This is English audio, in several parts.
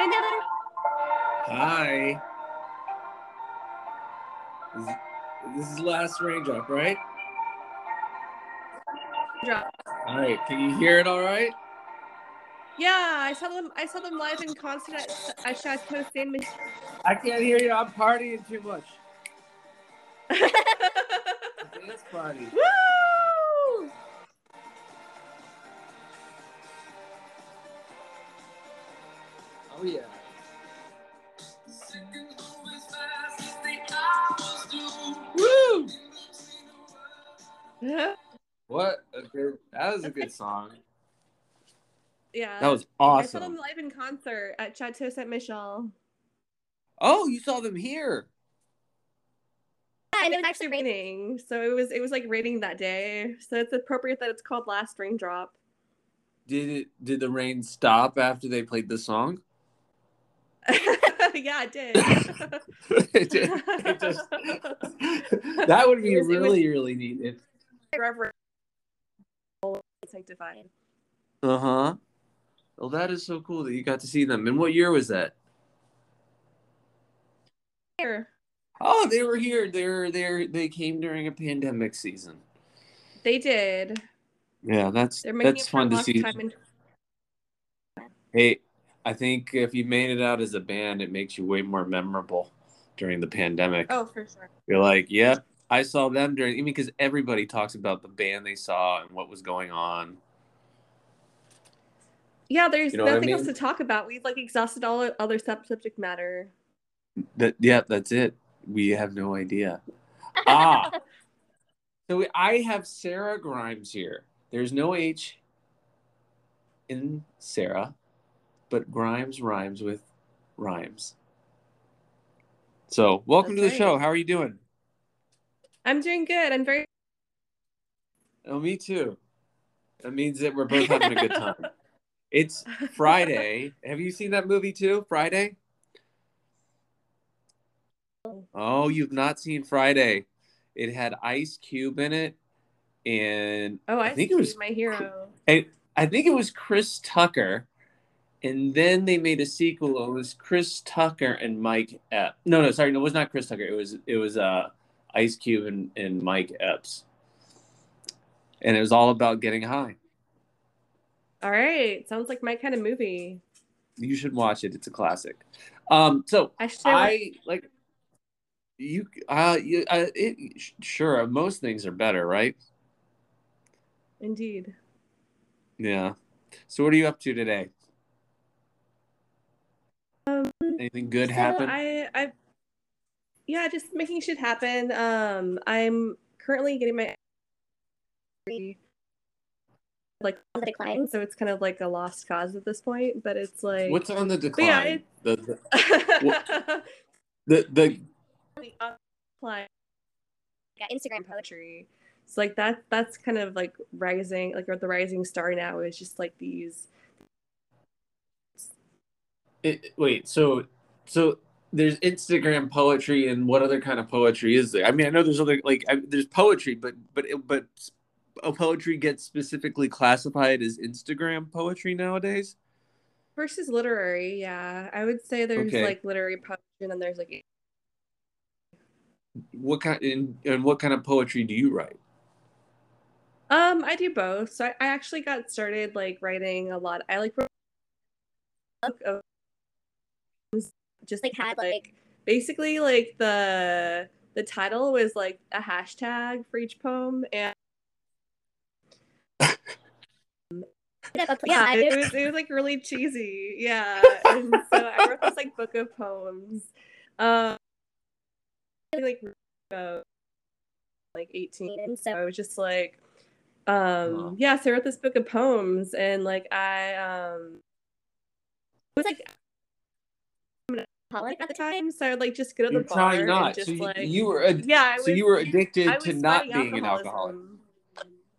Hi, Never. Hi. This, this is last raindrop, right? Drop. All right. Can you hear it all right? Yeah, I saw them. I saw them live in concert at, at Chateau Ste. Michelle. I can't hear you. I'm partying too much. Dance party. Woo! That was a good song. yeah. That was awesome. I saw them live in concert at Chateau Ste. Michelle. Oh, you saw them here. Yeah, and it was actually raining, so it was it was like raining that day. So it's appropriate that it's called Last Raindrop. Did it? Did the rain stop after they played the song? yeah, it did. it, did- it just that would be It was- really really neat. If, Sanctified. uh huh. Well, that is so cool that you got to see them. And what year was that? Here, Oh, they were here. They're they they came during a pandemic season. they did. Yeah, that's that's it for a fun to see. In- Hey, I think if you made it out as a band, it makes you way more memorable during the pandemic. oh, for sure. You're like, yep, I saw them during. I mean, because everybody talks about the band they saw and what was going on. Yeah, there's You know what I nothing else to talk about. We've like exhausted all other sub- subject matter. That yeah, that's it. We have no idea. Ah, so we, I have Sara Grimes here. There's no H in Sara, but Grimes rhymes with rhymes. So welcome That's to the right. show. How are you doing? I'm doing good. I'm very Oh, me too. That means that we're both having a good time. It's Friday. Have you seen that movie too? Friday? Oh, you've not seen Friday. It had Ice Cube in it, and Oh, I, I think it was my hero. I, I think it was Chris Tucker, and then they made a sequel. It was Chris Tucker and Mike Epps. No, no, sorry, no, it was not Chris Tucker. It was it was uh Ice Cube and, and Mike Epps, and it was all about getting high. All right, sounds like my kind of movie. You should watch it. It's a classic. Um, so I. I like you. Uh, you, uh, it, sure. Most things are better, right? Indeed. Yeah. So what are you up to today? Um, Anything good so happen? I, I, yeah, just making shit happen. Um, I'm currently getting my like on the decline, so it's kind of like a lost cause at this point. But it's like What's on the But yeah, decline? the, the, the the the decline. Yeah, Instagram poetry. So like that that's kind of like rising like or the rising star now is just like these it, wait. So so there's Instagram poetry, and what other kind of poetry is there? I mean, I know there's other like I, there's poetry, but but but a poetry gets specifically classified as Instagram poetry nowadays. versus literary, yeah. I would say there's Okay. like literary poetry and then there's like What kind and, and what kind of poetry do you write? um I do both. So I, I actually got started like writing a lot. I like wrote a book of just like had like basically like the the title was like a hashtag for each poem and yeah, it was it was like really cheesy. Yeah. And so I wrote this like book of poems. Um like uh, like 18 and so I was just like um Wow. yeah, so I wrote this book of poems and like I um it was like alcoholic at the time, so I would like just go to the You're bar trying and not. just So you, like you were ad- yeah, I was so you were addicted to not fighting being an alcoholic.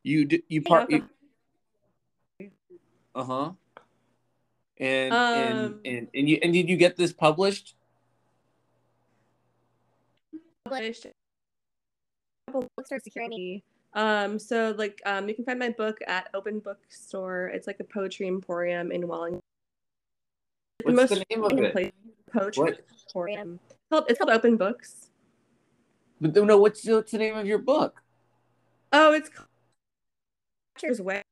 You d- you part. Uh huh. And, and Um, and and you and did you get this published? published a couple bookstore security. Um, so like um, you can find my book at Open Bookstore. It's like a poetry emporium in Wallingford. What's most the name of it? place- poetry emporium. It's called, it's called Open Books. But no, what's the, what's the name of your book? Oh, it's called Catcher's Way.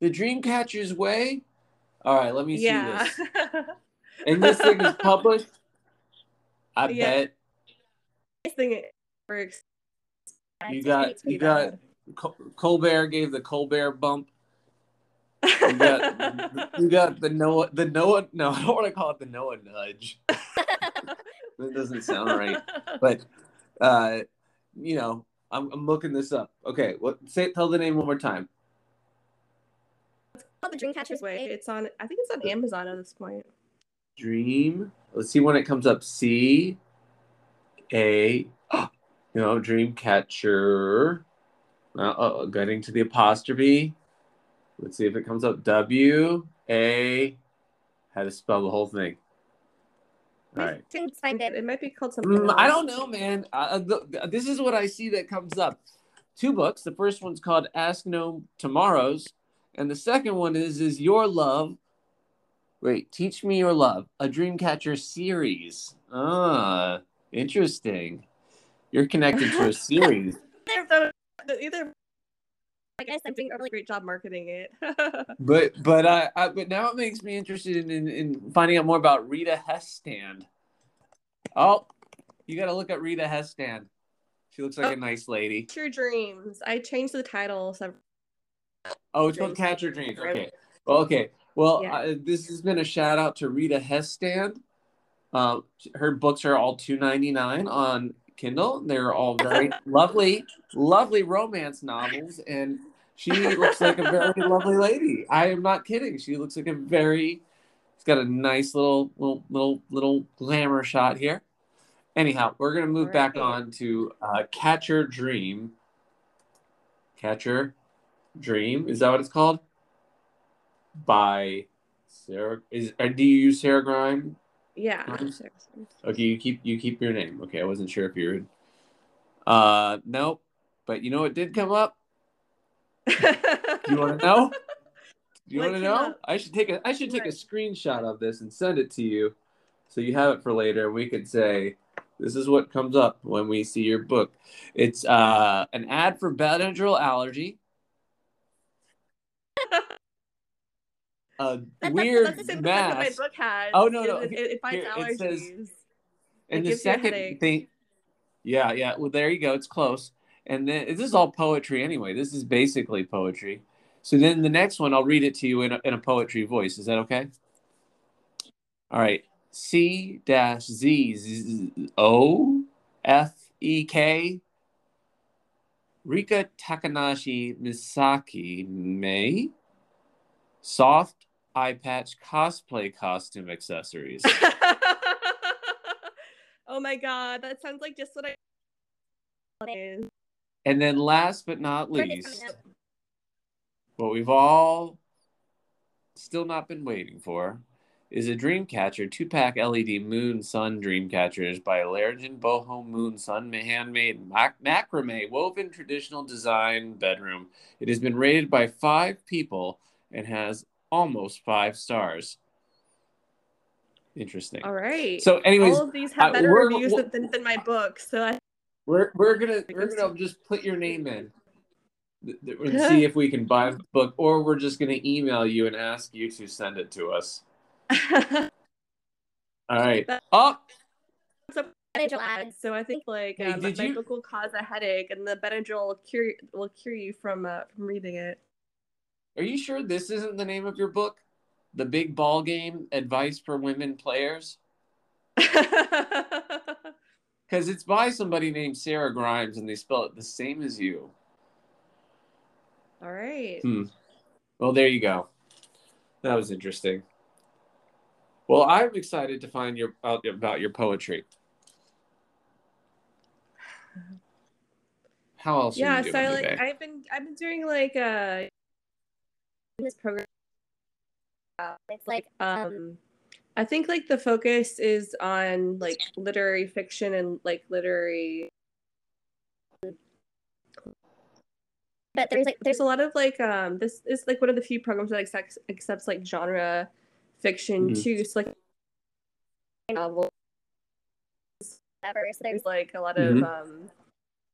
The Dreamcatcher's Way. All right, let me see Yeah. this. And this thing is published. I Yeah. bet Nice thing works. You got- you got- Col- Colbert gave the Colbert bump. You got you got the Noah the Noah. No, I don't want to call it the Noah nudge. That doesn't sound right. But uh, you know, I'm, I'm looking this up. Okay, what? Say tell the name one more time. It's called the Dreamcatcher's Way. It's on. I think it's on Amazon at this point. Dream. Let's see when it comes up. C A. You know, Dreamcatcher. Uh, uh, getting to the apostrophe. Let's see if it comes up. W A. How to spell the whole thing? All right. Didn't find it. It might be called something. Mm, else. I don't know, man. Uh, the, this is what I see that comes up. Two books. The first one's called Ask No Tomorrows, and the second one is is Your Love. Wait, Teach Me Your Love, a Dreamcatcher series. Ah, interesting. You're connected to a series. Either, either. I guess I'm doing a really great job marketing it. But but I, I but now it makes me interested in, in, in finding out more about Rita Hesstand. Oh, you got to look at Rita Hesstand. She looks like a nice lady. Catch Your dreams. I changed the title. So Oh, it's called Dreams. Catch Your Dreams. Okay. Well, okay. Well, Yeah. uh, this has been a shout out to Rita Hesstand. Um, her books are all two ninety nine on Kindle. They're all very lovely, lovely romance novels, and she looks like a very lovely lady. I am not kidding. She looks like a very. It's got a nice little little little little glamour shot here. Anyhow, we're gonna move back on to uh, Catcher Dream. Catcher Dream is that what it's called? By Sara is do you use Sara Grime? yeah. Okay, you keep you keep your name. Okay, I wasn't sure if you're uh nope. But you know what did come up? Do you want to know? Do you want to know? up? I should take a I should take a screenshot of this and send it to you, so you have it for later. We could say, "This is what comes up when we see your book." It's uh, an ad for Benadryl allergy, a That's- weird that's the same effect that mask, my book has. Oh, no, no, It, it, it finds Here, it allergies. says- it and the gives you a second thing. Yeah, yeah. Well, there you go. It's close. And then this is all poetry anyway. This is basically poetry. So then the next one, I'll read it to you in a, in a poetry voice. Is that okay? All right. C dash Z O F E K Rika Takanashi Misaki May Soft Eye Patch Cosplay Costume Accessories. oh my god, that sounds like just what I. and then last but not least, what we've all still not been waiting for is a Dreamcatcher two pack LED Moon Sun Dreamcatchers by Allergen Boho Moon Sun handmade mac- macrame woven traditional design bedroom. It has been rated by five people and has almost five stars. Interesting. All right. So, anyways, all of these have better reviews than, than my book. So I, We're we're gonna we're gonna just put your name in and see if we can buy the book, or we're just gonna email you and ask you to send it to us. All right. Oh, Benadryl So I think like Hey, um, did my you- book will cause a headache, and the Benadryl will cure will cure you from uh, from reading it. are you sure this isn't the name of your book? The Big Ball Game: Advice for Women Players, because it's by somebody named Sara Grimes, and they spell it the same as you. All right. Hmm. Well, there you go. That was interesting. Well, I'm excited to find your out about your poetry. How else yeah. are you So I like I've been I've been doing like uh this program. Uh, it's like um, I think like the focus is on like literary fiction and like literary. But there's like there's a lot of like um this is like one of the few programs that accepts accepts like genre fiction Mhm. too. So like novels, So there's there's like a lot of um,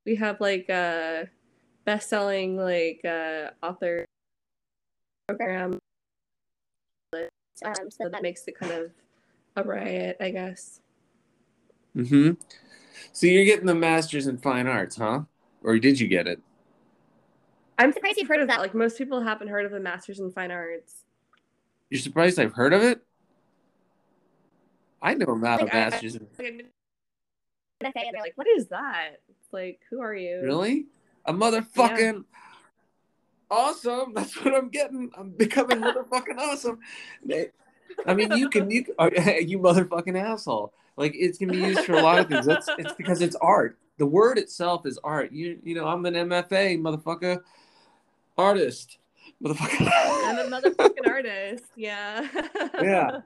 we have like a best-selling like uh, author program um, so so that that makes it kind of a riot, I guess. Mm-hmm. So you're getting the master's in fine arts, huh? Or did you get it? I'm surprised you've heard of that. Like most people haven't heard of the Masters in Fine Arts. You're surprised I've heard of it? I know about Like, a I- I- master's in Like, I'm the thing, and they're like, like, what is that? It's like, who are you? Really? A motherfucking awesome. That's what I'm getting. I'm becoming motherfucking awesome. They- I mean, you can you uh, you motherfucking asshole. Like it can be used for a lot of things. That's it's because it's art. The word itself is art. You you know, I'm an MFA motherfucker, artist, motherfucker. I'm a motherfucking artist. Yeah. yeah,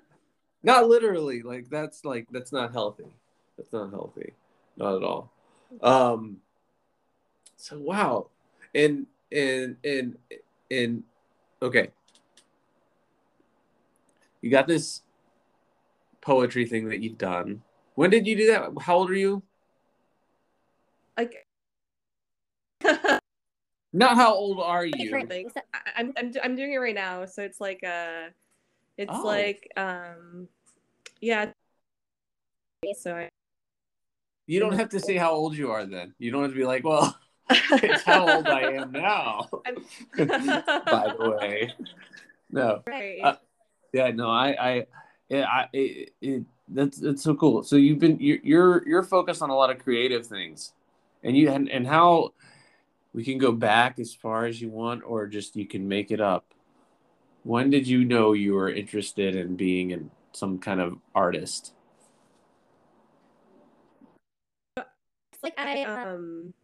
not literally. Like that's like that's not healthy. That's not healthy. Not at all. Um. So wow, and and and and okay. You got this poetry thing that you've done. When did you do that? How old are you? like. Not how old are you? Things. I'm, I'm I'm doing it right now, so it's like uh, it's Oh. like um, yeah. So I, You don't have to say how old you are then. You don't have to be like, well, it's how old I am now. By the way. No. right. Uh, Yeah, no, I, I, yeah, I, it, it, that's that's so cool. So you've been you're you're you're focused on a lot of creative things, and you and, and how we can go back as far as you want, or just you can make it up. When did you know you were interested in being in some kind of artist? It's like I um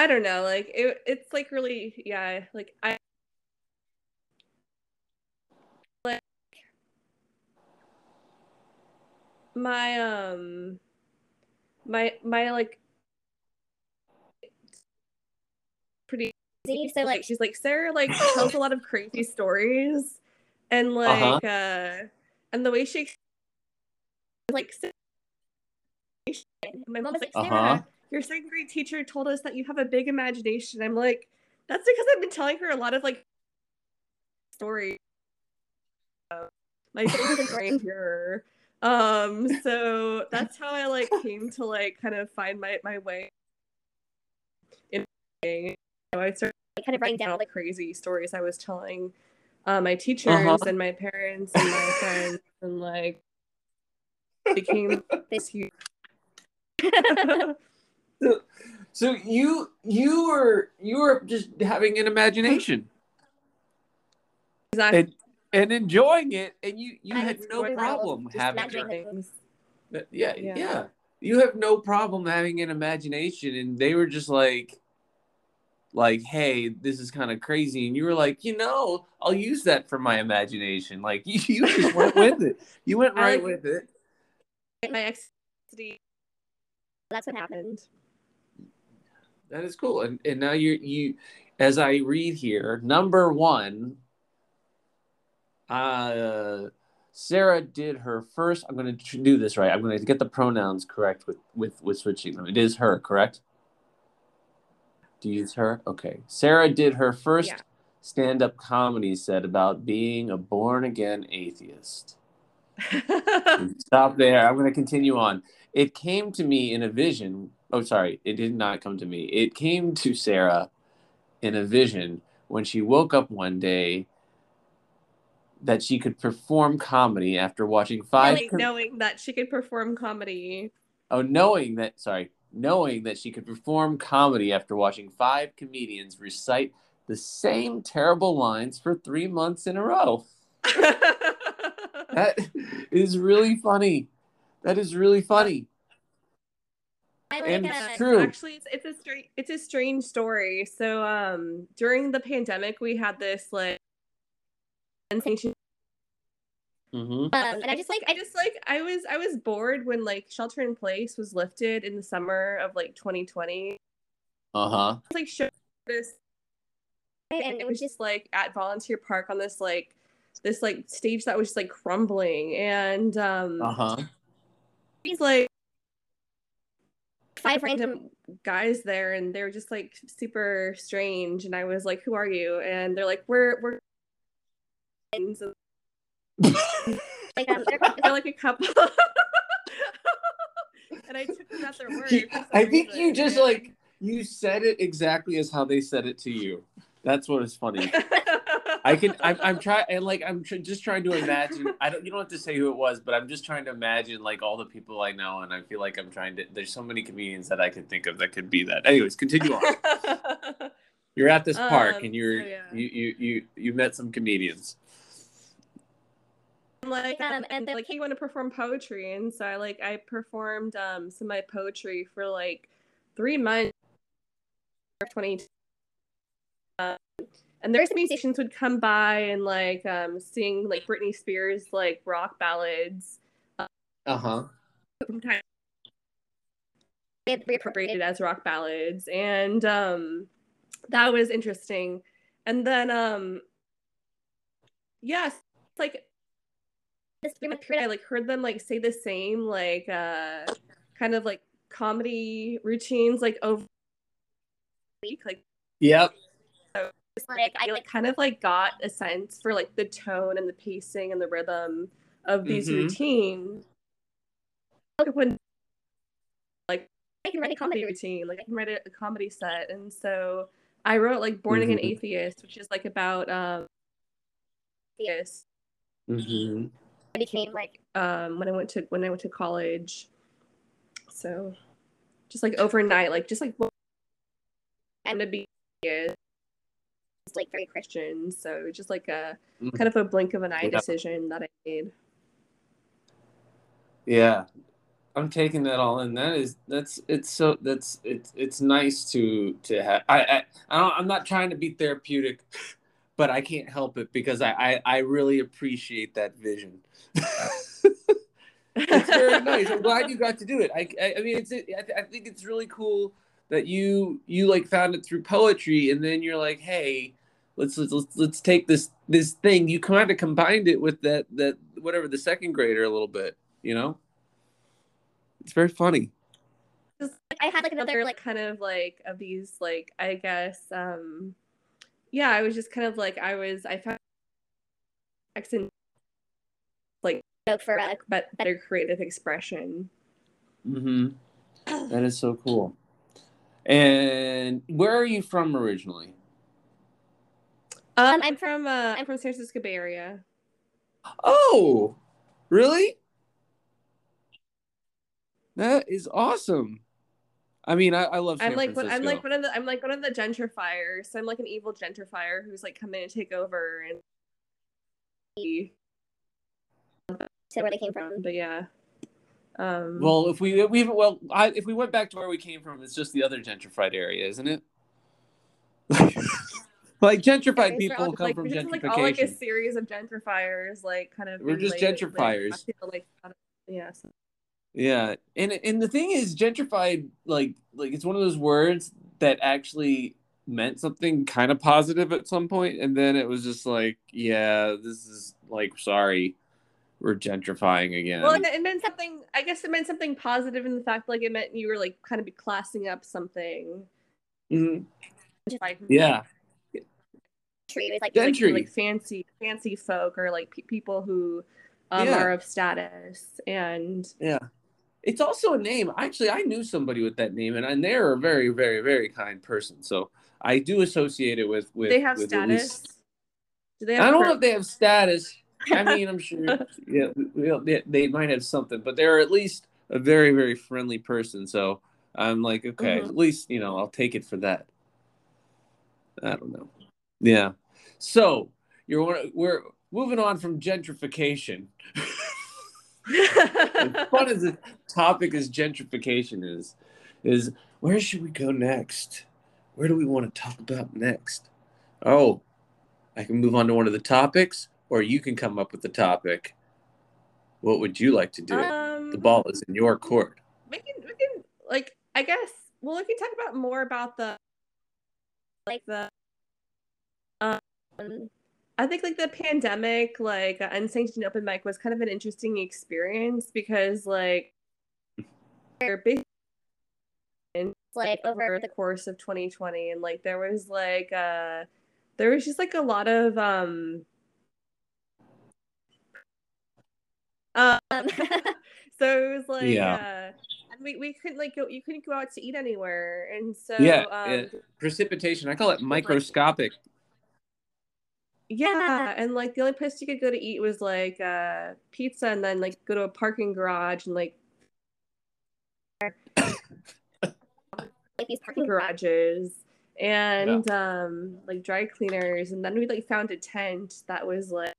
I don't know, like it it's like really yeah, like I like my um my my like pretty so like like, she's like Sara like tells a lot of crazy stories and like uh and the way she like my mom mom's like Sara huh. Your second grade teacher told us that you have a big imagination. I'm like, that's because I've been telling her a lot of like stories. My favorite grandeur. Um, so that's how I like came to like kind of find my my way. In writing. so I started kind of writing down down all the crazy stories I was telling uh, my teachers Uh-huh. and my parents and my friends and like became this huge. So you you were you were just having an imagination. Exactly. and and enjoying it, and you you I had no problem having yeah, yeah. Yeah. you have no problem having an imagination, and they were just like like hey this is kind of crazy. And you were like you know i'll use that for my imagination. Like you, you just went with it. You went right like- with it. my ex that's what happened. That is cool. And and now you you as I read here, number one, uh Sara did her first. I'm going to do this right. I'm going to get the pronouns correct with with with switching them. It is her, correct? Do you use her? Okay. Sara did her first Yeah. stand-up comedy set about being a born again atheist. Stop there. I'm going to continue on. It came to me in a vision. Oh, sorry. It did not come to me. It came to Sara in a vision when she woke up one day that she could perform comedy after watching five. knowing, knowing that she could perform comedy. Oh, knowing that. Sorry. Knowing that she could perform comedy after watching five comedians recite the same terrible lines for three months in a row. That is really funny. That is really funny. I And like it's uh, true. Actually, it's, it's a strange it's a strange story. So, um, during the pandemic, we had this like sensation. hmm um, and I just like I just like I was I was bored when like shelter in place was lifted in the summer of like 2020. Uh huh. Like show this and and it was just like at volunteer park on this like this like stage that was just like crumbling and um Uh huh. he's like Five five random guys there and they were just like super strange and I was like who are you? And they're like we're we're and so Like, um, they're, they're like a couple. And I took them at their word You- for some I think you just like you said it exactly as how they said it to you. That's what is funny. I can. I'm, I'm trying, and like I'm tr- just trying to imagine. I don't. You don't have to say who it was, but I'm just trying to imagine like all the people I know, and I feel like I'm trying to. There's so many comedians that I can think of that could be that. Anyways, continue on. You're at this park, Um, and you're so yeah. you, you you you met some comedians. like Um, and and then- like he wanted to perform poetry and so I like I performed um some of my poetry for like three months 20 um, and there's musicians would come by and like um sing like Britney Spears like rock ballads Uh huh. sometimes appropriated reappropriated. as rock ballads and um that was interesting and then um yes like This month I like heard them like say the same like uh kind of like comedy routines like over week like Yep. Like I like kind of like got a sense for like the tone and the pacing and the rhythm of these Mhm. routines like when like I can write a comedy routine. like I can write a, a comedy set and so I wrote like Born Again Mhm. Atheist which is like about um atheists hmm I became like um when I went to when I went to college. So just like overnight, like just like what I'm gonna be is like very Christian. So just like a Mhm. kind of a blink of an eye Yeah. decision that I made. Yeah. I'm taking that all in. That is that's it's so that's it's it's nice to to have. I I, I don't, I'm not trying to be therapeutic, but I can't help it because I I, I really appreciate that vision. it's very nice. I'm glad you got to do it. I, I, I mean, it's I, th- I think it's really cool that you you like found it through poetry, and then you're like, hey, let's let's let's, let's take this this thing. You kind of combined it with that that whatever the second grader a little bit, you know. It's very funny. I had like another another like like kind of like of these like I guess um yeah, I was just kind of like I was I found accent joke for uh, but better creative expression. Mm-hmm. That is so cool. And where are you from originally? Um, I'm I'm from uh, I'm from San Francisco Bay Area. Oh, really? That is awesome. I mean, I, I love. San I'm like one, I'm like one of the I'm like one of the gentrifiers. So I'm like an evil gentrifier who's like come in and take over and to where they came from. but yeah. Um Well, if we we well, I, if we went back to where we came from, it's just the other gentrified area, isn't it? like gentrified people all- come like, from just gentrification. like all like a series of gentrifiers, like kind of We're just laid- gentrifiers. Like, like, yeah. so- Yeah, and and the thing is, gentrified like like it's one of those words that actually meant something kind of positive at some point, and then it was just like, yeah, this is like, sorry, we're gentrifying again. Well, it, it meant something. I guess it meant something positive in the fact, like it meant you were like kind of be classing up something. Mhm. Like, Yeah, Tree was like like, Gentry. like fancy, fancy folk, or like pe- people who um, Yeah. are of status, and yeah. It's also a name. Actually, I knew somebody with that name, and, and they're a very, very, very kind person. So I do associate it with with. they have with status. least- Do they have I don't know if they have status. I mean, I'm sure yeah, they, they might have something, but they're at least a very, very friendly person. So I'm like, okay, Mhm. at least you know, I'll take it for that. I don't know. Yeah. So you're we're moving on from gentrification. as fun as the topic as gentrification is, is where should we go next? Where do we want to talk about next? Oh, I can move on to one of the topics, or you can come up with the topic. What would you like to do? um, the ball is in your court. we can we can like I guess well we can talk about more about the like the um, I think like the pandemic, like unsanctioned open mic was kind of an interesting experience because like they're basically like over over the course of 2020 and like there was like uh there was just like a lot of um uh, um, so it was like Yeah. uh and we, we couldn't like go you couldn't go out to eat anywhere and so yeah, um uh, precipitation. I call it microscopic. Yeah and like the only place you could go to eat was like uh pizza and then like go to a parking garage and like like these parking garages and um like dry cleaners and then we like found a tent that was like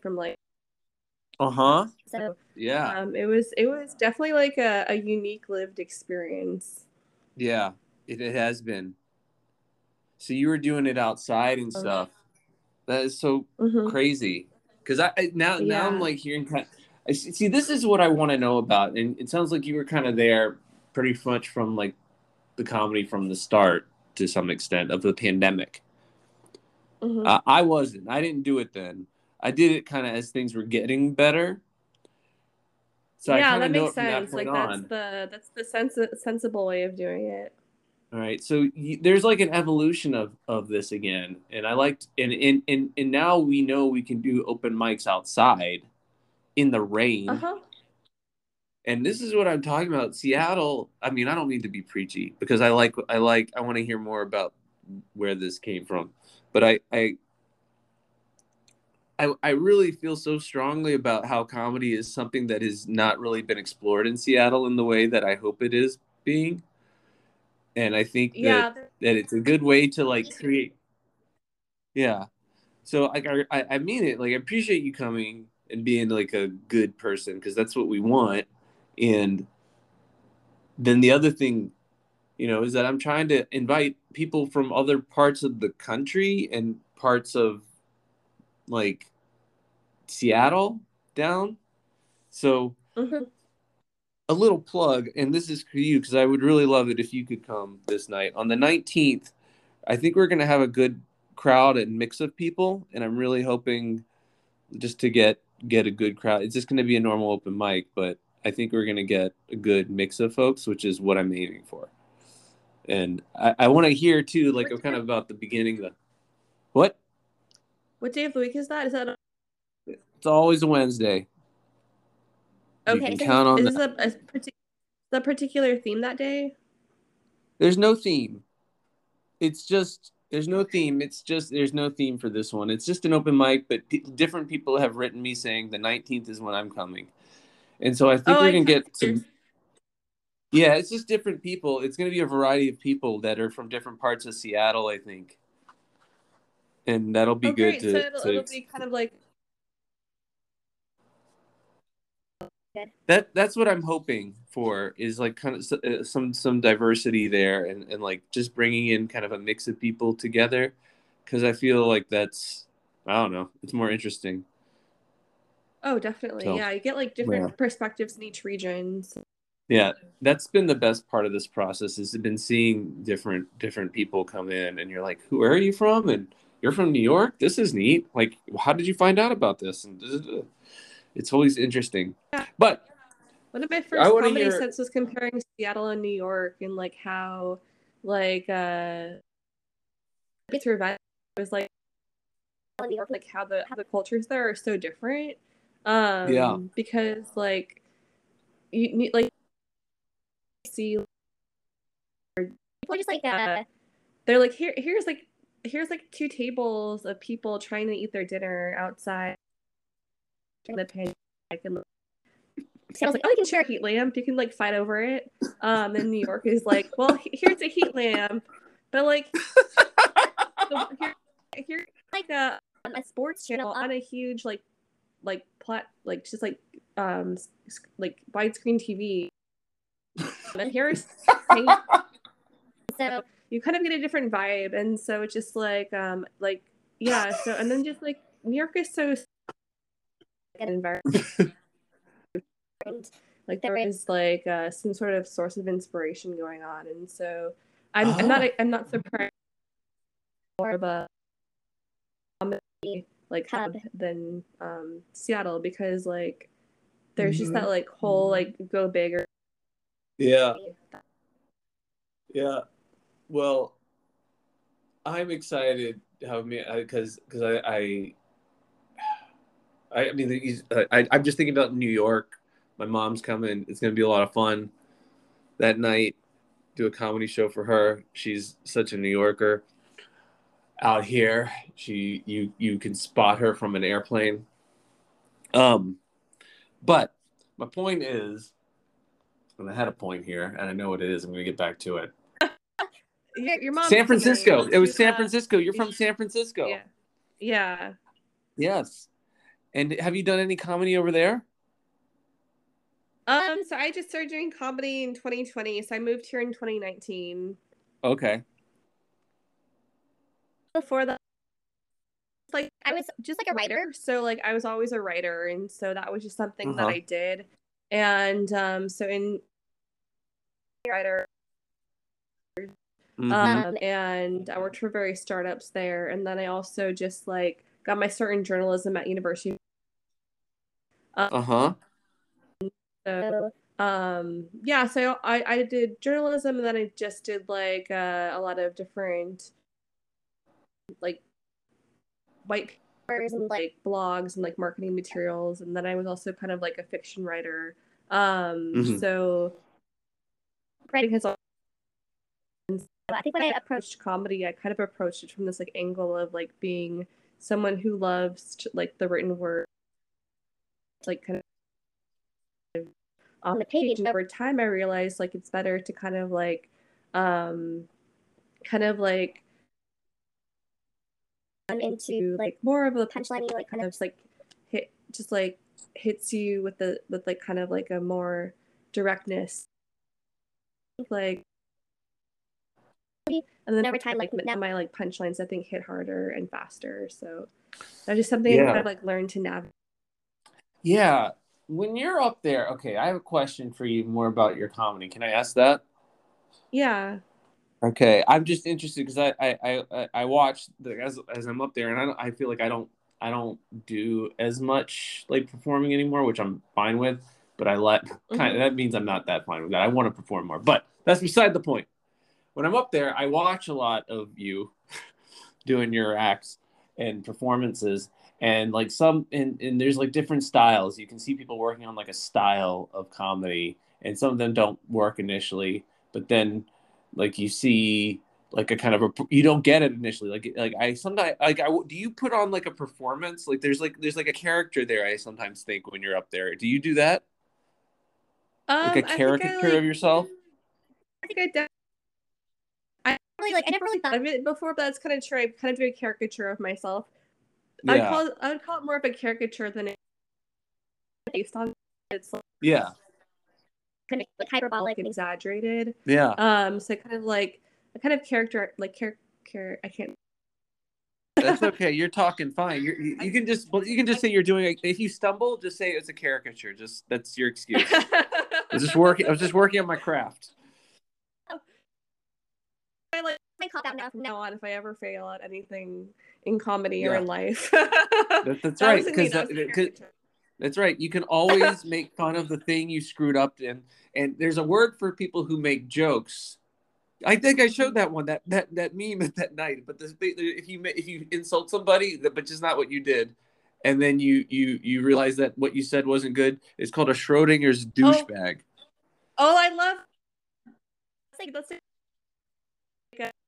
from like Uh huh. So Yeah. um it was it was definitely like a, a unique lived experience Yeah. It, it has been. So you were doing it outside and Oh. stuff. That is so Mhm. crazy. Because I, I now now I'm like hearing kind. Of, I see, see, this is what I want to know about, and it sounds like you were kind of there, pretty much from like the comedy from the start to some extent of the pandemic. Mhm. Uh, I wasn't. I didn't do it then. I did it kind of as things were getting better. So yeah that makes it that sense like that's on. the that's the sensi- sensible way of doing it All right. So y there's like an evolution of of this again, and I liked and and and and now we know we can do open mics outside in the rain. uh-huh And this is what I'm talking about. Seattle. I mean, I don't need to be preachy because I like I like I want to hear more about where this came from, but I I. I, I really feel so strongly about how comedy is something that has not really been explored in Seattle in the way that I hope it is being. And I think that yeah that it's a good way to like create yeah. So like i i, I mean it like i appreciate you coming and being like a good person because that's what we want. And then the other thing you know is that i'm trying to invite people from other parts of the country and parts of like seattle down. So Mhm. A little plug, and this is for you because I would really love it if you could come this night. On the 19th, I think we're going to have a good crowd and mix of people, and I'm really hoping just to get get a good crowd. It's just going to be a normal open mic, but I think we're going to get a good mix of folks, which is what I'm aiming for. And I, I want to hear too, like kind of about the beginning. The what? what day of the week is that is that It's always a Wednesday. You okay can count on is this a, a partic- the particular theme that day There's no theme. It's just there's no theme. It's just there's no theme for this one. It's just an open mic, but p- different people have written me saying the 19th is when I'm coming, and so I think Oh, we're I gonna can- get some. Yeah, it's just different people. It's gonna be a variety of people that are from different parts of Seattle, I think, and that'll be oh, good to. so it'll, to it'll be kind of like that that's what I'm hoping for is like kind of uh, some some diversity there and and like just bringing in kind of a mix of people together because I feel like that's I don't know it's more interesting. oh definitely So, yeah you get like different yeah. perspectives in each region so- Yeah, that's been the best part of this process is been seeing different different people come in and you're like, who where are you from? And you're from New York. This is neat. Like, how did you find out about this? And. it's always interesting. Yeah. But One of my first comedy hear- sets was comparing Seattle and New York and like how like uh it's revenge was like New York, like how the how the cultures there are so different. Um Yeah. because like you need like see people just like uh, they're like here here's like here's like two tables of people trying to eat their dinner outside during the pandemic and Seattle's like, oh, you can share a heat lamp. You can like fight over it. Um, and New York is like, well, here's a heat lamp, but like, so here, like a, a sports channel on a huge like, like plat, like just like, um, like widescreen TV. And here's so you kind of get a different vibe, and so it's just like, um, like yeah. So and then just like New York is so environment. like there is like uh, some sort of source of inspiration going on and so i'm, I'm not Oh. i'm not surprised more of a comedy like hub than um, Seattle because like there's Mhm. just that like whole like go bigger. Yeah. Yeah. Well, I'm excited how me because because I I I, I mean he's, I I'm just thinking about New York. My mom's coming. It's gonna be a lot of fun that night. Do a comedy show for her. She's such a New Yorker. Out here, she you you can spot her from an airplane. Um, but my point is, and I had a point here, and I know what it is. I'm gonna get back to it. your, your mom San Francisco. It was San Francisco. Francisco. You're from San Francisco. Yeah. Yeah. Yes. And have you done any comedy over there? Um, so I just started doing comedy in 2020. So I moved here in 2019. Okay. Before that, like I was just like a writer. So like I was always a writer, and so that was just something that Uh-huh. I did. And um, so in writer, Mhm. um, and I worked for various startups there, and then I also just like got my start in journalism at University. uh huh. So, um yeah so i i did journalism and then i just did like uh, a lot of different like white Papers and like blogs and like marketing materials and then i was also kind of like a fiction writer um Mhm. so writing has I think when I approached comedy i kind of approached it from this like angle of like being someone who loves to, like the written word like kind of on the page, and over time i realized like it's better to kind of like um kind of like into like more of a punchline, like kind of just, like hit just like hits you with the with like kind of like a more directness like and then over time, like, like now- my like punchlines i think hit harder and faster so that's just something Yeah. i kind of like learned to navigate Yeah. When you're up there, okay, I have a question for you more about your comedy. Can I ask that? yeah Okay, I'm just interested because I I I I watch the as as I'm up there, and I don't, I feel like I don't I don't do as much like performing anymore, which I'm fine with. But I let mm-hmm. kind of that means I'm not that fine with that. I want to perform more, but that's beside the point. When I'm up there, I watch a lot of you doing your acts and performances, and like some and and there's like different styles. You can see people working on like a style of comedy, and some of them don't work initially, but then like you see like a kind of a you don't get it initially. Like like i sometimes like i do you put on like a performance? Like there's like there's like a character there i sometimes think when you're up there. Do you do that? Um, like a think I, caricature like- of yourself? I think i really like I never really thought I've been before, but that's kind of true. I kind of do a caricature of myself. I'd call it, I would call it more of a caricature than it based on. It's like yeah kind of like hyperbolic and exaggerated. yeah Um, so kind of like a kind of character, like character. I can't. that's okay you're talking fine you're, you you can just you can just say you're doing it if you stumble just say it's a caricature just that's your excuse i was just working i was just working on my craft I like I call that now from now now on if I ever fail at anything in comedy or in life. That- that's right, wasn't that that- was a 'cause- caricature. That's right. You can always make fun of the thing you screwed up in. And there's a word for people who make jokes. I think I showed that one that that that meme at that night. But this, if you if you insult somebody, but just not what you did, and then you you you realize that what you said wasn't good, it's called a Schrodinger's oh. douchebag. Oh, I love. It's like That's it.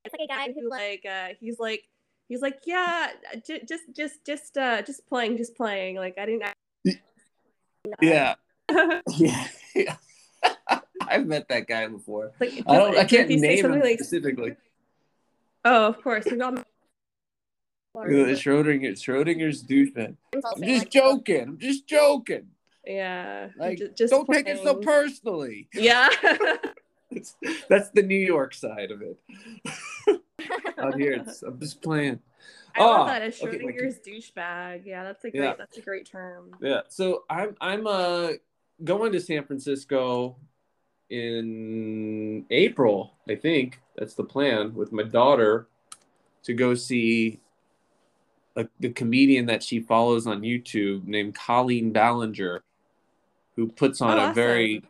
It's like a guy who who like like uh he's like he's like yeah j- just just just uh just playing just playing like i didn't Yeah, yeah, yeah. I've met that guy before. like I don't. I can't say name him something like specifically. oh of course we've all Schrodinger, Schrodinger's douchebag. insults I'm just joking. I'm just joking. yeah Like, ju- just don't take it so personally. yeah that's the New York side of it. Out here, it's, I'm just playing. i love Oh, that a okay, wait, douchebag yeah that's a great Yeah. that's a great term Yeah. So I'm I'm uh going to San Francisco in April. I think that's the plan with my daughter to go see a, the comedian that she follows on YouTube named Colleen Ballinger, who puts on Oh, a awesome. very,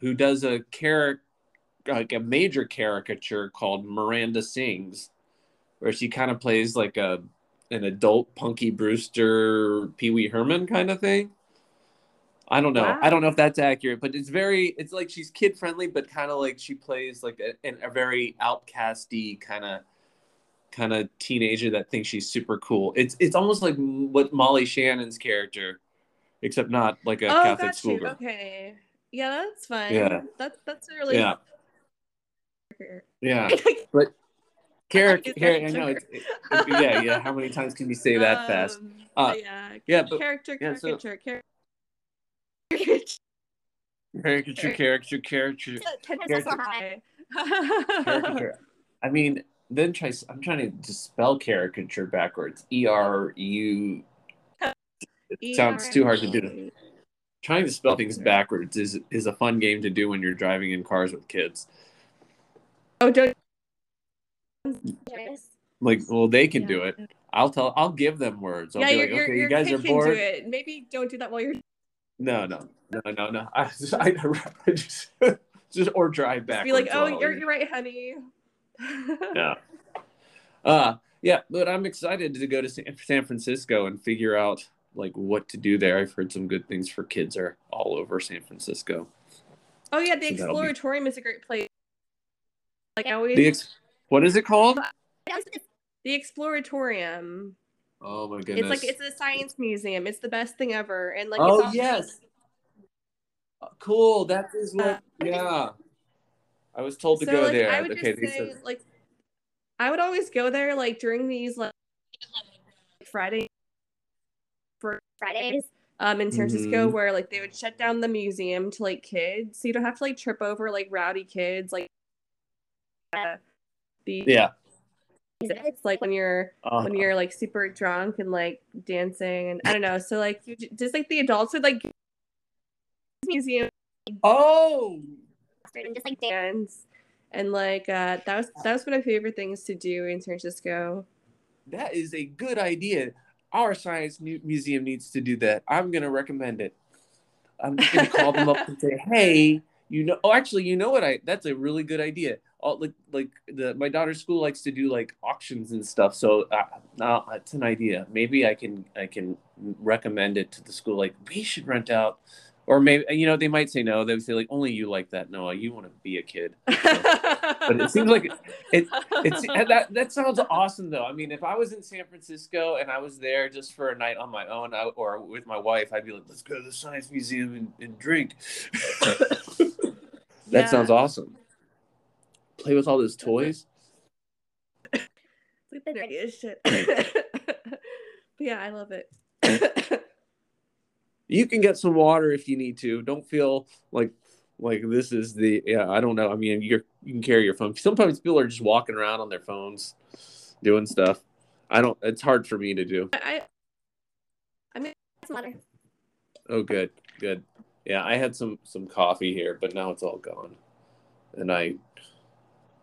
who does a character, like a major caricature called Miranda Sings, where she kind of plays like a an adult Punky Brewster, Pee Wee Herman kind of thing. I don't know. Wow. I don't know if that's accurate, but it's very. It's like she's kid friendly, but kind of like she plays like a, an- a very outcasty kind of kind of teenager that thinks she's super cool. It's it's almost like what Molly Shannon's character, except not like a oh, Catholic schoolgirl. Okay. Yeah, that's fun. Yeah. That's that's a really Yeah, yeah. But character, Caricature. I know it's it- it- yeah, yeah. How many times can you say that fast? Um, Uh, yeah. yeah, but- character, yeah, so- caricature, caricature. Caricature, caricature, caricature, Caricature. caricature. I mean, then try. I'm trying to spell caricature backwards. E R U. It sounds too hard to do. Trying to spell things backwards is is a fun game to do when you're driving in cars with kids. Oh, don't. Like, well, they can Yeah. do it. I'll tell. I'll give them words. I'll yeah, be your, like, your, okay, your you guys are can do bored. it. Maybe don't do that while you're No, no, no, no, no. I, I, I just, just or drive just backwards. be like, oh, you're, you're- you're right, honey. yeah. Uh, yeah, but I'm excited to go to San San Francisco and figure out like what to do there. I've heard some good things for kids are all over San Francisco. Oh yeah, the So that'll be- Exploratorium is a great place. Like I always, The ex- what is it called? the Exploratorium. Oh my goodness! It's like it's a science museum. It's the best thing ever. And like, oh yes, Uh, cool. That is what. Uh, Yeah, I was told to so go like there. I would okay, just say like, I would always go there like during these like Friday Fridays. um in San Francisco Mhm. where like they would shut down the museum to like kids, so you don't have to like trip over like rowdy kids like. Uh, the yeah. it's like when you're Uh, when you're like super drunk and like dancing and I don't know. So like you j- just like the adults would like museum oh, And just like dance. dance and like uh that was that was one of my favorite things to do in San Francisco. that is a good idea. Our science museum needs to do that. I'm gonna recommend it. I'm just gonna call them up and say, "Hey, you know." Oh, actually, you know what? I that's a really good idea. All, like like the my daughter's school likes to do like auctions and stuff. So uh, now it's an idea. Maybe I can I can recommend it to the school. Like we should rent out, or maybe you know they might say no. They would say like only you like that. No, you want to be a kid. But it seems like it it's that that sounds awesome though. I mean, if I was in San Francisco and I was there just for a night on my own I, or with my wife, I'd be like, let's go to the science museum and, and drink. that Yeah. sounds awesome. Play with all those toys. Like the nerdiest shit. but yeah, I love it. You can get some water if you need to. Don't feel like like this is the yeah. I don't know. I mean, you're you can carry your phone. Sometimes people are just walking around on their phones, doing stuff. I don't. It's hard for me to do. I I make Some other. Oh, good, good. Yeah, I had some some coffee here, but now it's all gone, and I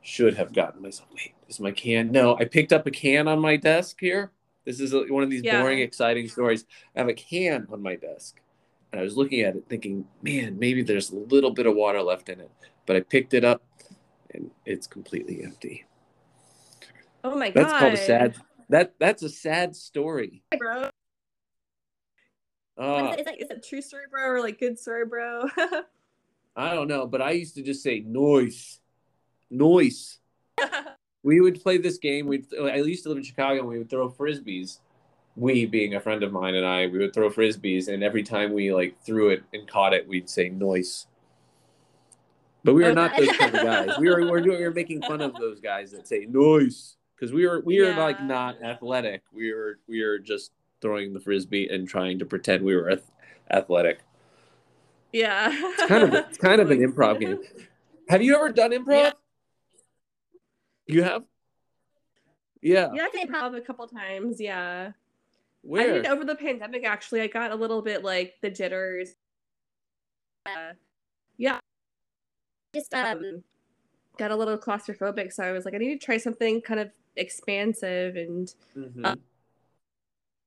should have gotten myself. Wait, is my can? No, I picked up a can on my desk here. This is one of these Yeah. boring, exciting stories. I have a can on my desk, and I was looking at it, thinking, "Man, maybe there's a little bit of water left in it." But I picked it up, and it's completely empty. oh my god. That's called a sad. That that's a sad story. bro. Uh, Is it- Is it true story, bro, or like good story, bro? I don't know, but I used to just say noise, noise. we would play this game. We'd I used to live in Chicago. and We would throw frisbees. We, being a friend of mine and I, we would throw frisbees, and every time we like threw it and caught it, we'd say noise. But we were not those kind of guys. We were we were, doing, we were making fun of those guys that say noise because we were we were like not athletic. We were we were just throwing the frisbee and trying to pretend we were athletic. yeah. It's kind of it's kind of an improv game. Have you ever done improv? Yeah. You have? Yeah. Yeah, I've done improv a couple times. Yeah. Where? I did over the pandemic. Actually, I got a little bit like the jitters. Uh, yeah, Just um, um, got a little claustrophobic, so I was like, I need to try something kind of expansive and Mhm. uh,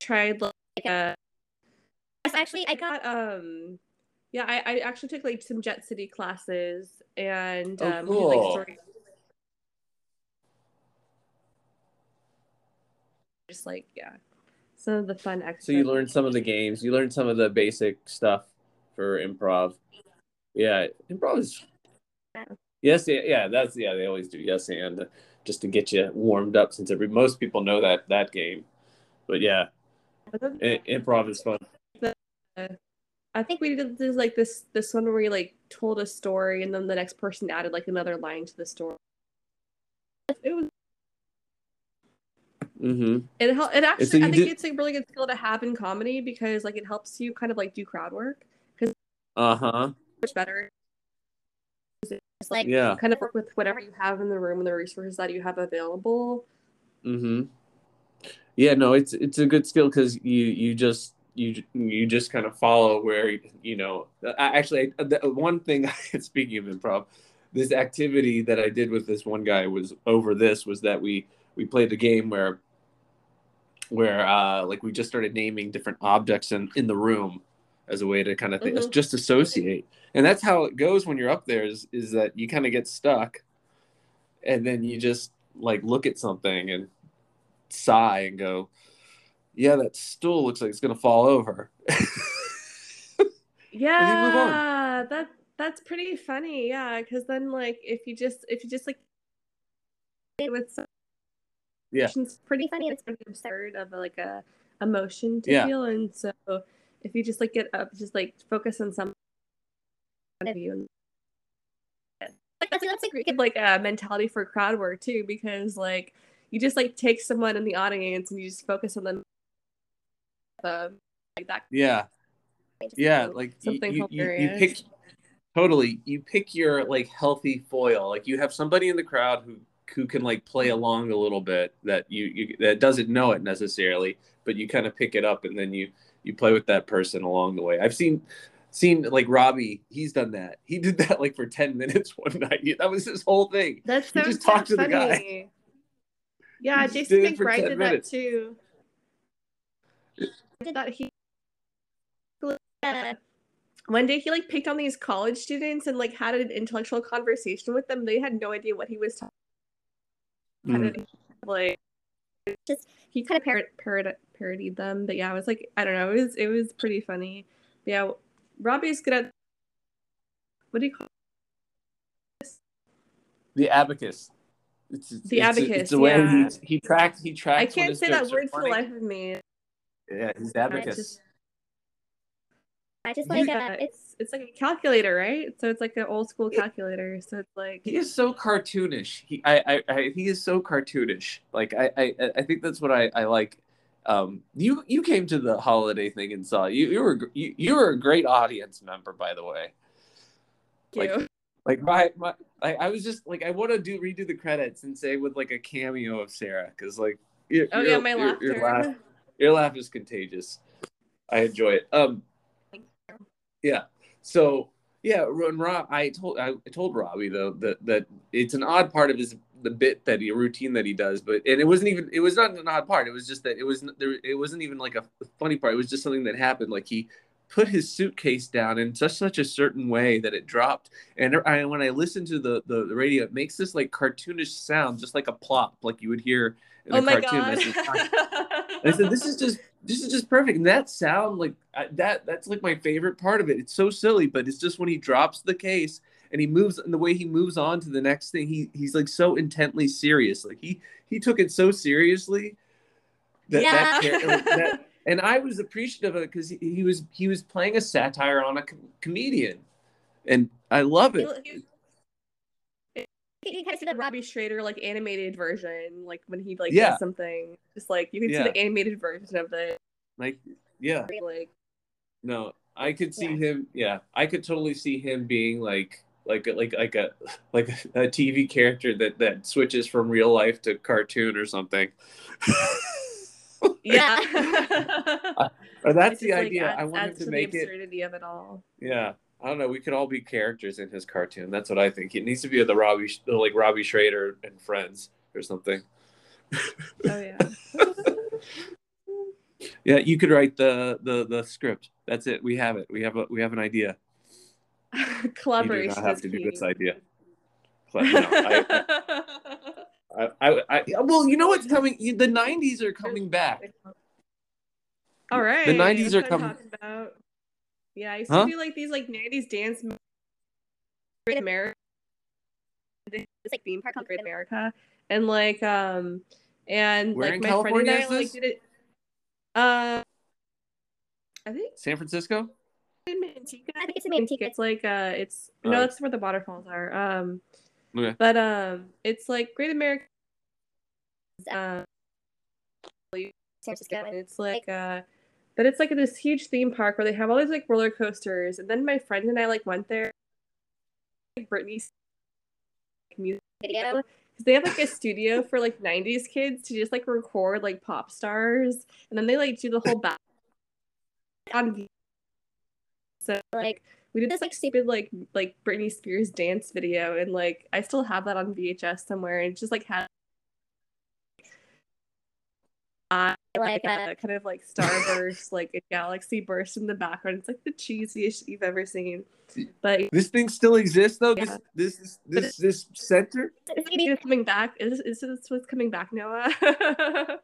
tried like uh, actually, I got. got um yeah I, I actually took like some Jet City classes and Oh, um we did, like story just like yeah some of the fun extras So you learned some of the games. You learned some of the basic stuff for improv. Yeah, improv is. Yes, yeah, yeah, that's yeah. They always do yes and just to get you warmed up since every most people know that that game. But yeah, i- improv is fun. I think we did this like this this one where we like told a story and then the next person added like another line to the story. It was Mm-hmm. it hel- it actually so I think did- it's a really good skill to have in comedy because like it helps you kind of like do crowd work Because Uh huh. much better. It's like Yeah. Kind of work with whatever you have in the room and the resources that you have available. Mm-hmm. Yeah, no, it's it's a good skill because you you just you you just kind of follow where you know. I, actually, the, one thing speaking of improv, this activity that I did with this one guy was over this was that we we played a game where where uh like we just started naming different objects in in the room as a way to kind of th- Mhm. just associate and that's how it goes when you're up there is is that you kind of get stuck and then you just like look at something and sigh and go yeah that stool looks like it's gonna fall over Yeah, that that's pretty funny. Yeah, because then like if you just if you just like with some Yeah. it's pretty funny. It's pretty absurd of like a emotion to Yeah. feel, and so if you just like get up, just like focus on some of you like, that's, that's like good like a mentality for crowd work too because like you just like take someone in the audience and you just focus on them um, like that yeah yeah like Something you, you, you pick totally you pick your like healthy foil like you have somebody in the crowd who who can like play along a little bit that you, you that doesn't know it necessarily but you kind of pick it up and then you you play with that person along the way. I've seen seen like robbie he's done that. He did that like for 10 minutes one night. That was his whole thing. That's so just talk to the guy. yeah He jason did mcbride 10 did minutes. that too that he one day he like picked on these college students and like had an intellectual conversation with them. They had no idea what he was talking Mm. About like Just- he kind of parrot, parodied them but yeah it was like i don't know it was it was pretty funny. But yeah robbie's good at what do you call the abacus. It's, The it's, abacus, it's the way yeah. he, he tracks he tracks i can't say that word for the life of me. Yeah his I abacus I just like yeah, uh, it's it's like a calculator right so it's like an old school calculator so it's like he is so cartoonish. He I, I, I he is so cartoonish. Like I, I I think that's what I, I like. Um, you you came to the holiday thing and saw you you were you, you were a great audience member by the way. like- cute. Like my my I, I was just like I want to do redo the credits and say with like a cameo of Sara because like your, oh your- yeah my your, laughter your laugh your laugh is contagious. I enjoy it. Um, yeah. So yeah, when Rob, I told I told Robbie though that that it's an odd part of his the bit that he routine that he does, but and it wasn't even it was not an odd part. It was just that it was there. It wasn't even like a funny part. It was just something that happened. Like he put his suitcase down in such such a certain way that it dropped. And I, when I listened to the, the the radio, it makes this like cartoonish sound, just like a plop, like you would hear in oh my cartoon. god just- I said, "This is just, this is just perfect." And that sound, like I- that, that's like my favorite part of it. It's so silly, but it's just when he drops the case and he moves, and the way he moves on to the next thing, he he's like so intently serious. Like he he took it so seriously that, that, Yeah. that, that- and I was appreciative of it because he, he was he was playing a satire on a com- comedian, and I love it. He- you kind of see the Robbie Schrader like animated version, like when he like Yeah. does something, just like you can Yeah. see the animated version of the Like yeah, like No, I could see Yeah. him. Yeah, I could totally see him being like like a- like like a like a TV character that that switches from real life to cartoon or something. yeah. or that's the just, like, idea. I adds- want him adds to the make it. absurdity of it all. Yeah, I don't know. We could all be characters in his cartoon. That's what I think. It needs to be the Robbie, like Robbie Schrader and Friends or something. Oh yeah. Yeah, you could write the the the script. That's it. We have it. We have a we have an idea. You do Collaboration not have to do this idea. No, I, I, I, I, well, you know what's coming? The '90s are coming back. All right. The 90s are coming-. Yeah, I used Huh? to do like these like '90s dance movies in America. It's like theme park called Great America, and like um, and Where like in my California friend and I like this? did it. Uh, I think San Francisco. in Manteca. I think it's in Manteca. It's like uh, it's Oh. no, that's where the waterfalls are. Um, Okay. but um, it's like Great America. Um, San Francisco. and it's like uh but it's like this huge theme park where they have all these like roller coasters. And then my friend and i like went there. Like britney's music Video. because they have like a studio for like 90s kids to just like record like pop stars. And then they like do the whole back on V- so Like we did this like stupid like like Britney Spears dance video. And like I still have that on VHS somewhere. And just like had I like like uh, a kind of like starburst, like a galaxy burst in the background. It's like the cheesiest you've ever seen. But This thing still exists though. Yeah. This this this this center. it's is coming back. Is, is this what's coming back, Noah?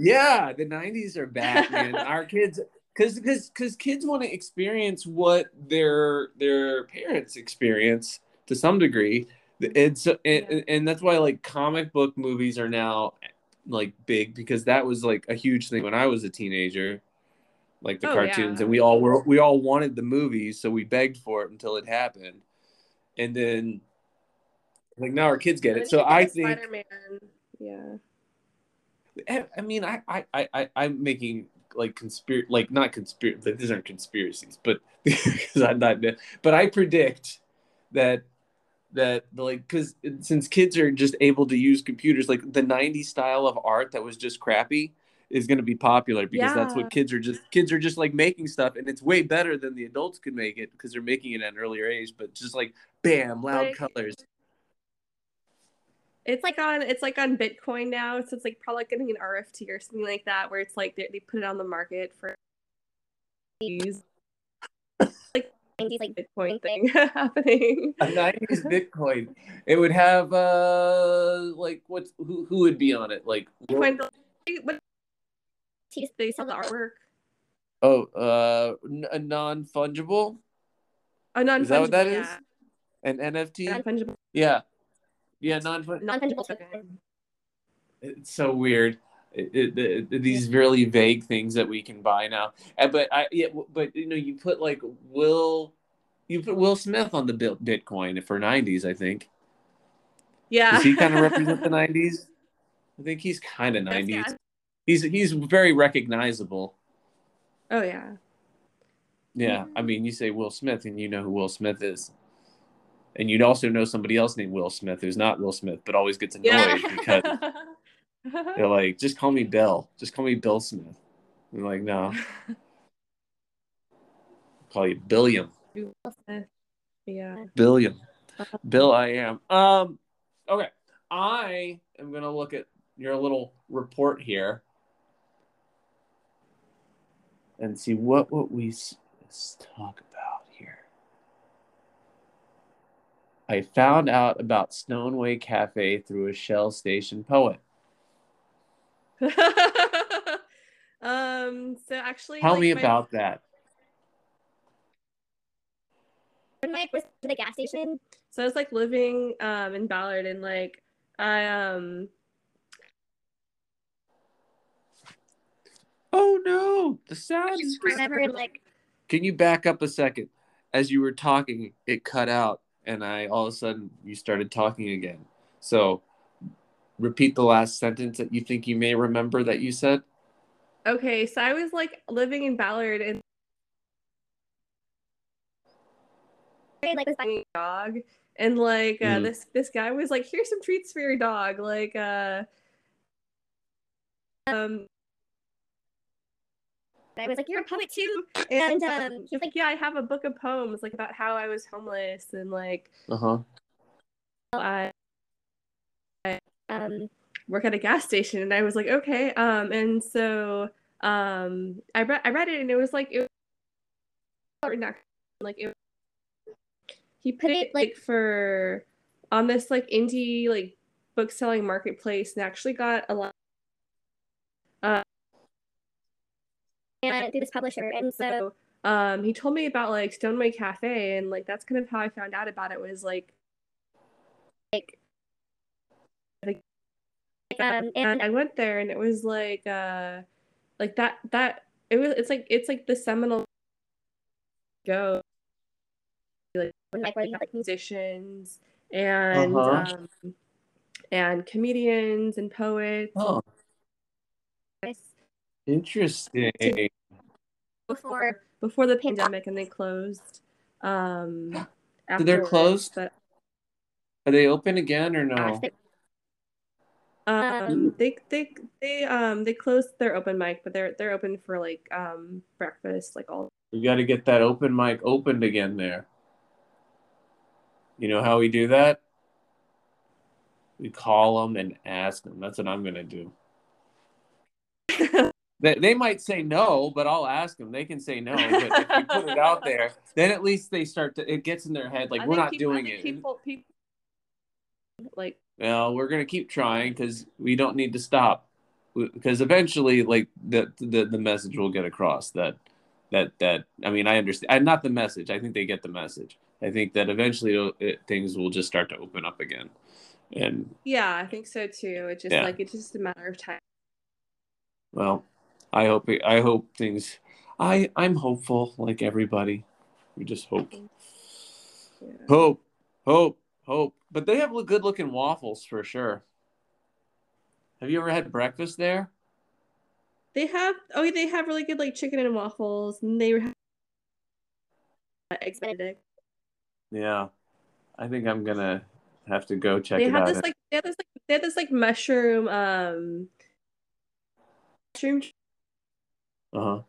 Yeah, the '90s are back, man. Our kids, because because because kids want to experience what their their parents experience to some degree. And so and, Yeah. and that's why like comic book movies are now like big because that was like a huge thing when I was a teenager. Like the Oh, cartoons, yeah. and we all were we all wanted the movies, so we begged for it until it happened, and then like now our kids get it. So I think Spider-Man. Yeah. I I mean, I, I, I, I- I'm making like conspiracy, like not conspiracy. Like, these aren't conspiracies, but because I'm not. But I predict that that like because since kids are just able to use computers, like the '90s style of art that was just crappy is going to be popular because that's what kids are just kids are just like making stuff and it's way better than the adults could make it because they're making it at an earlier age but just like bam loud Like- colors. It's like on it's like on Bitcoin now, so it's like probably getting an RFT or something like that, where it's like they, they put it on the market for use 90s like Bitcoin thing happening. a 90s bitcoin it would have uh like what's who, who would be on it like Bitcoin, what T- they sell the artwork? oh uh n- a non-fungible Oh, non fungible Is that what that is? yeah. an nft Non-fungible, yeah yeah non-fungible non-fungible token. token. it's so weird it, it, it- these really vague things that we can buy now Uh, but i yeah but you know you put like will you put will smith on the bitcoin for 90s i think Yeah. does he kind of represent the 90s i think he's kind of 90s Yeah. he's he's very recognizable Oh yeah. Yeah, I mean, you say Will Smith, and you know who Will Smith is, and you'd also know somebody else named Will Smith who's not Will Smith, but always gets annoyed Yeah. because they're like, "Just call me Bill. Just call me Bill Smith." I'm like, "No, call you Billiam. yeah. Billiam. Bill, I am." Um, okay, I am gonna look at your little report here and see what what we s- talk about here. I found out about Stone Way Cafe through a Shell Station poet. um. So actually, Tell like, me my- about that. When I first to the gas station, So I was like living um in Ballard, and like I um Oh no, the sound is I never like Can you back up a second? As you were talking, it cut out, and I all of a sudden you started talking again. So, repeat the last sentence that you think you may remember that you said. okay. So I was like living in Ballard, and like was a dog and like uh, Mhm. this this guy was like here's some treats for your dog like uh um I was like, You're a poet too and um he was like yeah i have a book of poems like about how i was homeless and like Uh huh. i um work at a gas station and i was like okay um and so um, I read I read it and it was like it was like it. He put it like for on this like indie like book selling marketplace and actually got a lot. Uh, and through this publisher, and so um, he told me about like Stone Way Cafe, and like that's kind of how I found out about it. Was like, like, um, and I went there, and it was like, uh, like that that it was. It's like it's like the seminal go like, like where you have like musicians and Uh-huh. um, and comedians and poets. Oh, interesting. before before the pandemic and they closed. Um, So they're closed? But Are they open again or no? Um, they they they um they closed their open mic, but they're they're open for like um breakfast, like all. We got to get that open mic opened again there. You know how we do that? We call them and ask them. That's what I'm going to do. They, they might say no, but I'll ask them. They can say no, but if we put it out there, then at least they start to. It gets in their head like I we're not people- doing it. People, people, like Well, we're gonna keep trying because we don't need to stop. Because eventually, like the, the the message will get across that that that I mean I understand. Not the message. I think they get the message. I think that eventually it, things will just start to open up again, and yeah, I think so too. It's just Yeah. like it's just a matter of time. well, I hope I hope things. I I'm hopeful like everybody. We just hope, Yeah. hope, hope, hope. But they have good looking waffles for sure. Have you ever had breakfast there? They have oh they have really good like chicken and waffles, and they have eggs Benedict. Yeah, I think I'm gonna have to go check They it have out. this like they have this like they have this like mushroom um mushroom uh huh.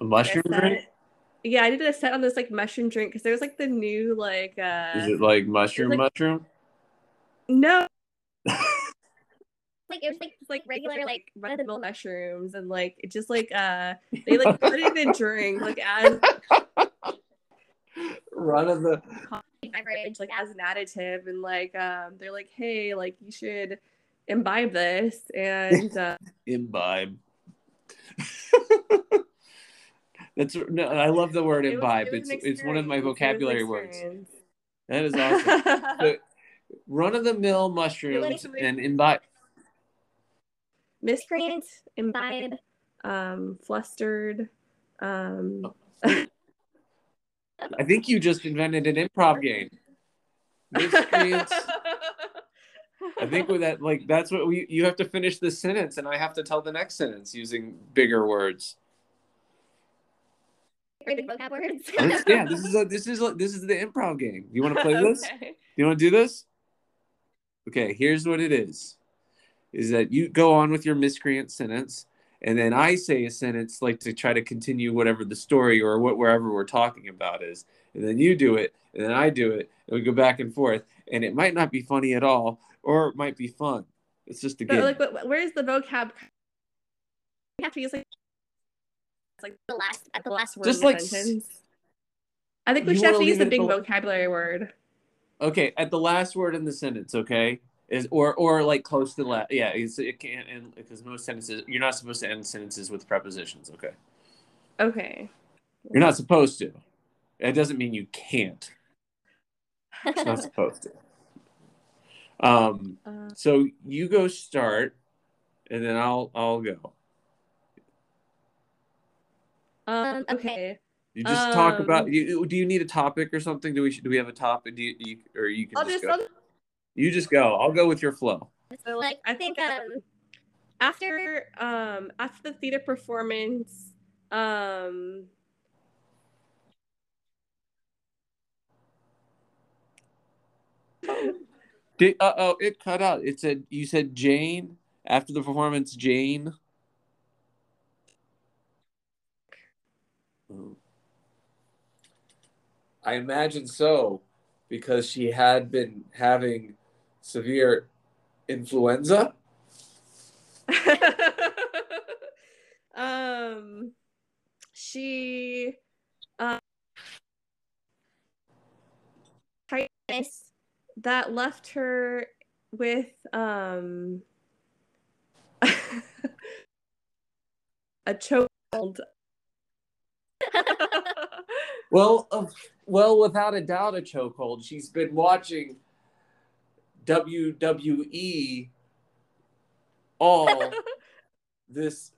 A mushroom drink? Yeah, I did a set on this like mushroom drink because there was like the new like uh Is it like mushroom like- mushroom? no like it was like it's like regular like run of the mill mushrooms and like it just like uh they like put it in a drink like as Run of the beverage like as an additive and like um they're like hey like you should imbibe this and uh, imbibe. That's no, I love the word it was- imbibe. it was it's it's one of my experience. It was an vocabulary words. That is awesome. So, Run of the mill mushrooms and imbibe. misprint imbibe um flustered um I think you just invented an improv game. Miscreants. I think with that, like that's what we. You have to finish this sentence, and I have to tell the next sentence using bigger words. Vocab words. Yeah, this is a, this is a, this is the improv game. You want to play this? Okay. You want to do this? Okay, here's what it is. Is that you go on with your miscreant sentence and then I say a sentence like to try to continue whatever the story or what wherever we're talking about is. And then you do it and then I do it and we go back and forth and it might not be funny at all or it might be fun. It's just a But game. like, where's the vocab? You have to use like like the last at the last word Just in like sentence. I think we should have wanna use a big the- vocabulary word. Okay, at the last word in the sentence, okay? Is or or like close to the last. Yeah, it's, it can't end because most sentences you're not supposed to end sentences with prepositions, okay? Okay. You're not supposed to. It doesn't mean you can't. It's not supposed to. Um, Uh, so you go start, and then I'll I'll go. Um, okay. okay. You just talk Um, about. You, do you need a topic or something? Do we do we have a topic? Do you, you or you can I'll just, just, go. I'll, You just go. I'll go with your flow. so like I think um after um after the theater performance, um uh oh, it cut out. It said you said Jane after the performance. Jane. I imagine so, because she had been having severe influenza. um she tightness that left her with um a chokehold. Well, uh, well, without a doubt, a chokehold. She's been watching WWE all this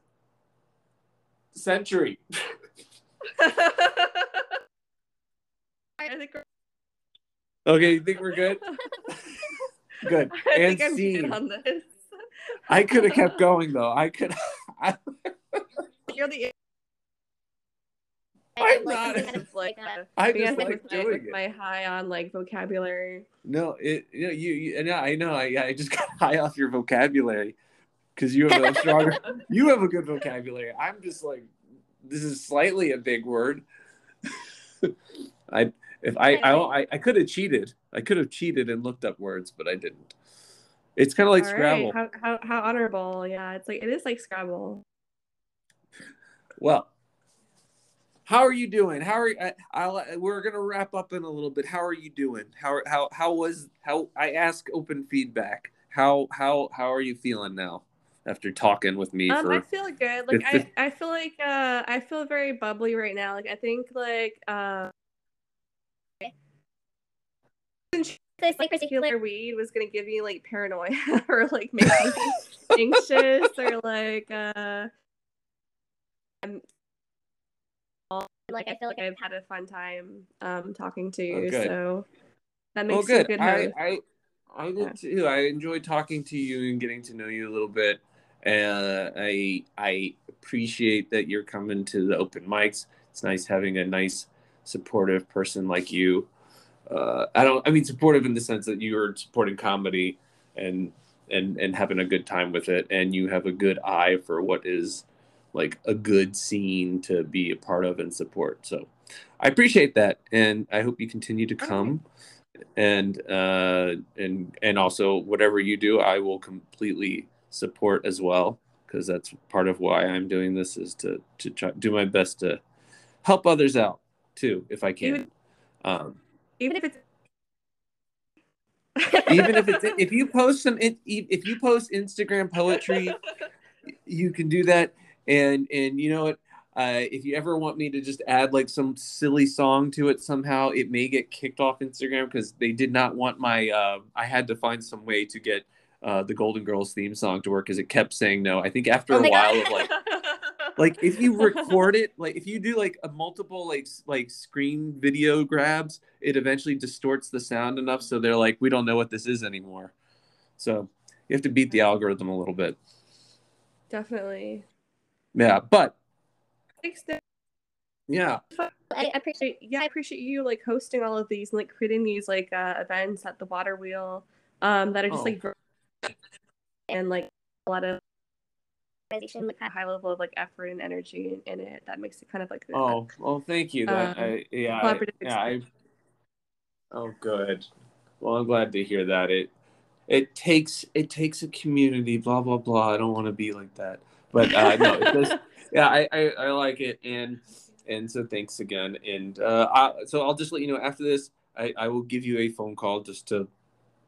century. I think Okay, you think we're good? Good. I And think I'm scene. good on this. I could have kept going though. I could. I, You're the I'm like, not- something kind of like like. I just like with my, doing with it. my high on like vocabulary. No, it. You know, you. you and I know. I. I just got high off your vocabulary because you have a stronger. you have a good vocabulary. I'm just like, this is slightly a big word. I. If I. I. I, I could have cheated. I could have cheated and looked up words, but I didn't. It's kind of like All right, Scrabble. How, how how honorable. Yeah, it's like it is like Scrabble. Well, how are you doing? How are you? I, I'll, we're gonna wrap up in a little bit. How are you doing? How how how was how? I ask open feedback. How how how are you feeling now after talking with me Um, for? I feel good. Like I, I feel like uh I feel very bubbly right now. Like I think like uh This like particular particular weed was gonna give me like paranoia or like make me anxious or like uh like I feel like I've had a fun time um talking to Oh, you. good. so that Oh, makes you a good. good I, host. I I did Yeah. too. I enjoyed talking to you and getting to know you a little bit. Uh, I I appreciate that you're coming to the open mics. It's nice having a nice, supportive person like you. Uh, I don't. I mean, supportive in the sense that you're supporting comedy and and and having a good time with it, and you have a good eye for what is like a good scene to be a part of and support. So, I appreciate that, and I hope you continue to come. And uh and and also whatever you do i will completely support as well because that's part of why i'm doing this is to to try do my best to help others out too if i can. Even- um Even if it's even if it's if you post some if if you post instagram poetry you can do that and and you know what uh, if you ever want me to just add like some silly song to it somehow it may get kicked off instagram because they did not want my uh, i had to find some way to get uh, the golden girls theme song to work because it kept saying no i think after Oh a while God. of like like if you record it like if you do like a multiple like like screen video grabs it eventually distorts the sound enough so they're like we don't know what this is anymore so you have to beat the algorithm a little bit Definitely. Yeah but Thanks, Nick. yeah. I appreciate yeah, I appreciate you like hosting all of these and like creating these like uh, events at the water wheel um that are just Oh. like and like a lot of organization like a high level of like effort and energy in, in it that makes it kind of like oh well thank you that Um, I, yeah I, collaborative yeah I, oh good. Well i'm glad to hear that. It it takes it takes a community blah blah blah. I don't want to be like that but uh no it does yeah I, I i like it and and so thanks again and uh I, so i'll just let you know after this i i will give you a phone call just to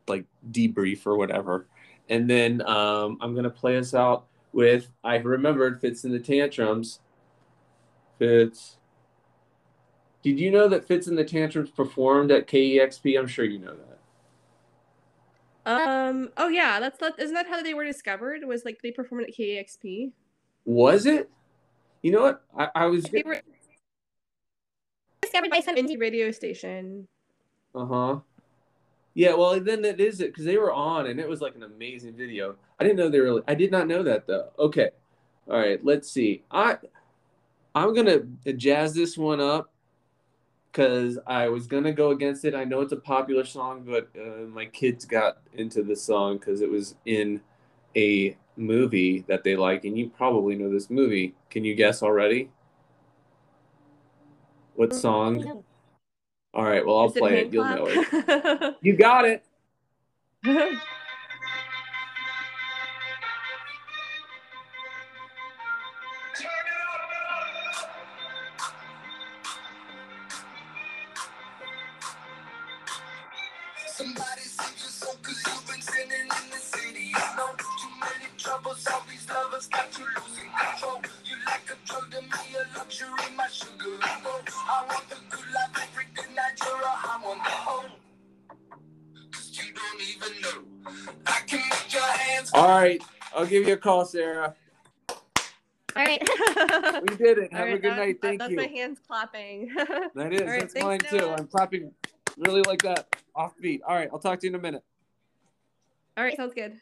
like debrief or whatever. And then um i'm gonna play us out with i remembered Fitz and the Tantrums. Fitz did you know that Fitz and the Tantrums performed at kexp i'm sure you know that um oh yeah that's not isn't that how they were discovered was like they performed at KEXP was it you know what i, I was they were discovered by some indie radio station Uh-huh. Yeah, well then it is it because they were on and it was like an amazing video. I didn't know they were I did not know that though. Okay. All right, let's see. I I'm gonna jazz this one up because I was gonna go against it. I know it's a popular song, but uh, my kids got into this song because it was in a movie that they like, and you probably know this movie. Can you guess already? What song? All right, well I'll Is play Hand it. You'll know it. You got it. call, Sara. All right. We did it. Have a good night. Thank that's you. my hands clapping. That is. Right, That's mine too. I'm clapping really like that, offbeat. All right, I'll talk to you in a minute. All right, sounds good.